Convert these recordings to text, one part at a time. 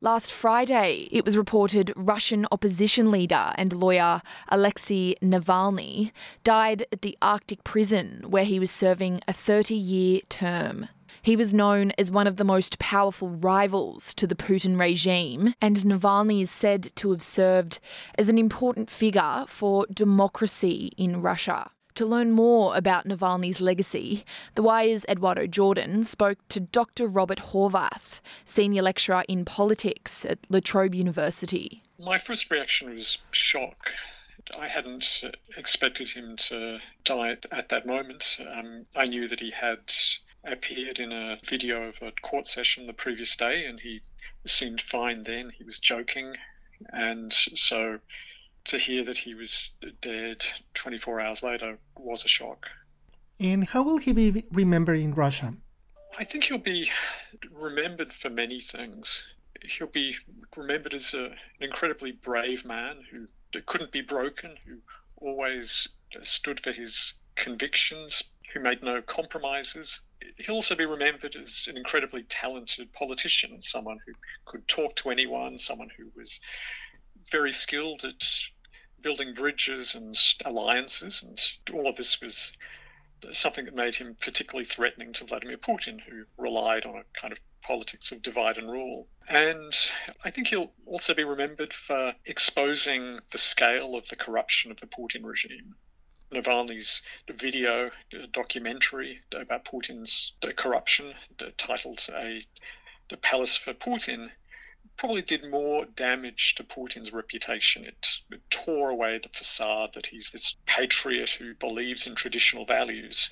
Last Friday, it was reported Russian opposition leader and lawyer Alexei Navalny died at the Arctic prison where he was serving a 30 year term. He was known as one of the most powerful rivals to the Putin regime, and Navalny is said to have served as an important figure for democracy in Russia. To learn more about Navalny's legacy, The Wire's Eduardo Jordan spoke to Dr. Robert Horvath, senior lecturer in politics at La Trobe University. My first reaction was shock. I hadn't expected him to die at that moment. Um, I knew that he had appeared in a video of a court session the previous day and he seemed fine then. He was joking. And so to hear that he was dead 24 hours later was a shock. And how will he be remembered in Russia? I think he'll be remembered for many things. He'll be remembered as a, an incredibly brave man who couldn't be broken, who always stood for his convictions, who made no compromises. He'll also be remembered as an incredibly talented politician, someone who could talk to anyone, someone who was very skilled at building bridges and alliances, and all of this was something that made him particularly threatening to Vladimir Putin, who relied on a kind of politics of divide and rule. And I think he'll also be remembered for exposing the scale of the corruption of the Putin regime. Navalny's video uh, documentary about Putin's uh, corruption, titled "A the Palace for Putin," probably did more damage to Putin's reputation. It, it tore away the facade that he's this patriot who believes in traditional values.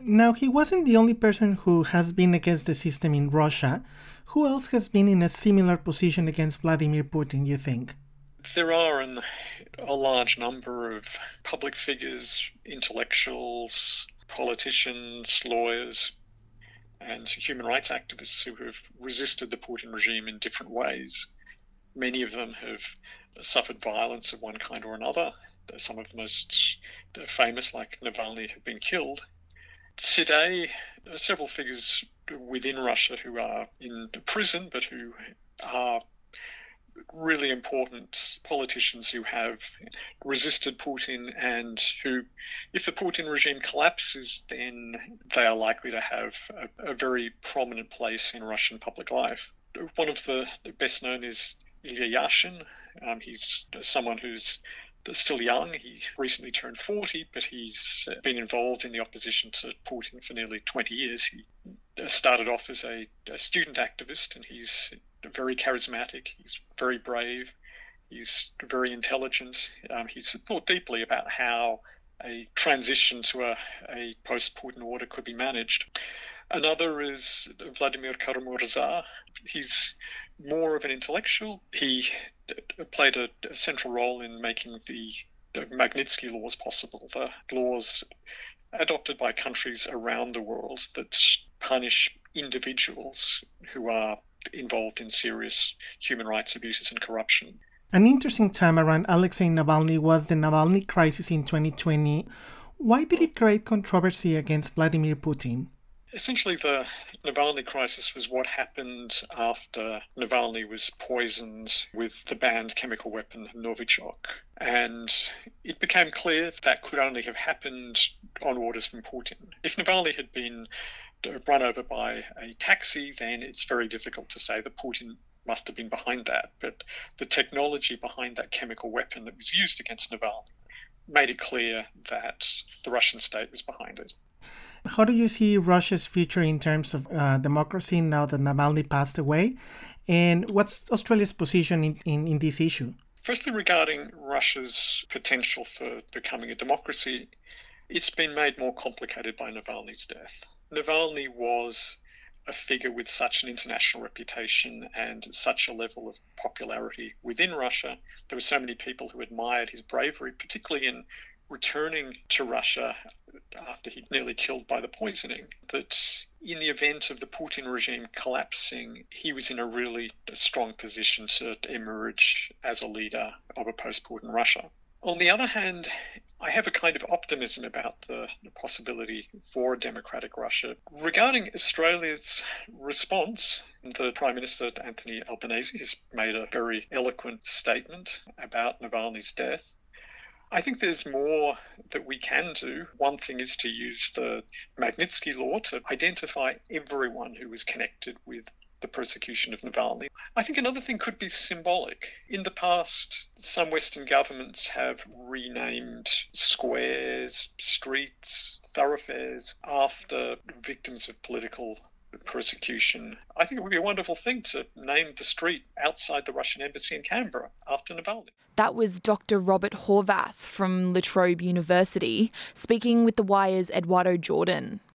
Now, he wasn't the only person who has been against the system in Russia. Who else has been in a similar position against Vladimir Putin, you think? There are an, a large number of public figures, intellectuals, politicians, lawyers, and human rights activists who have resisted the Putin regime in different ways. Many of them have suffered violence of one kind or another. Some of the most famous, like Navalny, have been killed. Today, uh, several figures within Russia who are in prison but who are really important politicians who have resisted Putin and who, if the Putin regime collapses, then they are likely to have a, a very prominent place in Russian public life. One of the best known is Ilya Yashin. Um, he's someone who's still young. He recently turned 40, but he's been involved in the opposition to Putin for nearly 20 years. He started off as a, a student activist, and he's very charismatic. He's very brave. He's very intelligent. Um, he's thought deeply about how a transition to a, a post Putin order could be managed. Another is Vladimir Kara-Murza. He's more of an intellectual. He played a, a central role in making the, the Magnitsky laws possible, the laws adopted by countries around the world that punish individuals who are involved in serious human rights abuses and corruption. An interesting time around Alexei Navalny was the Navalny crisis in 2020. Why did it create controversy against Vladimir Putin? Essentially, the Navalny crisis was what happened after Navalny was poisoned with the banned chemical weapon Novichok. And it became clear that could only have happened on orders from Putin. If Navalny had been run over by a taxi, then it's very difficult to say that Putin must have been behind that. But the technology behind that chemical weapon that was used against Navalny made it clear that the Russian state was behind it. How do you see Russia's future in terms of uh, democracy now that Navalny passed away? And what's Australia's position in, in, in this issue? Firstly, regarding Russia's potential for becoming a democracy, it's been made more complicated by Navalny's death. Navalny was a figure with such an international reputation and such a level of popularity within Russia. There were so many people who admired his bravery, particularly in returning to Russia after he'd nearly killed by the poisoning, that in the event of the Putin regime collapsing, he was in a really strong position to emerge as a leader of a post Putin Russia. On the other hand, I have a kind of optimism about the possibility for a democratic Russia. Regarding Australia's response, the Prime Minister, Anthony Albanese, has made a very eloquent statement about Navalny's death. I think there's more that we can do. One thing is to use the Magnitsky law to identify everyone who was connected with the persecution of Navalny. I think another thing could be symbolic. In the past, some Western governments have renamed squares, streets, thoroughfares after victims of political persecution. I think it would be a wonderful thing to name the street outside the Russian embassy in Canberra after Navalny. That was Dr. Robert Horvath from La Trobe University speaking with The Wire's Eduardo Jordan.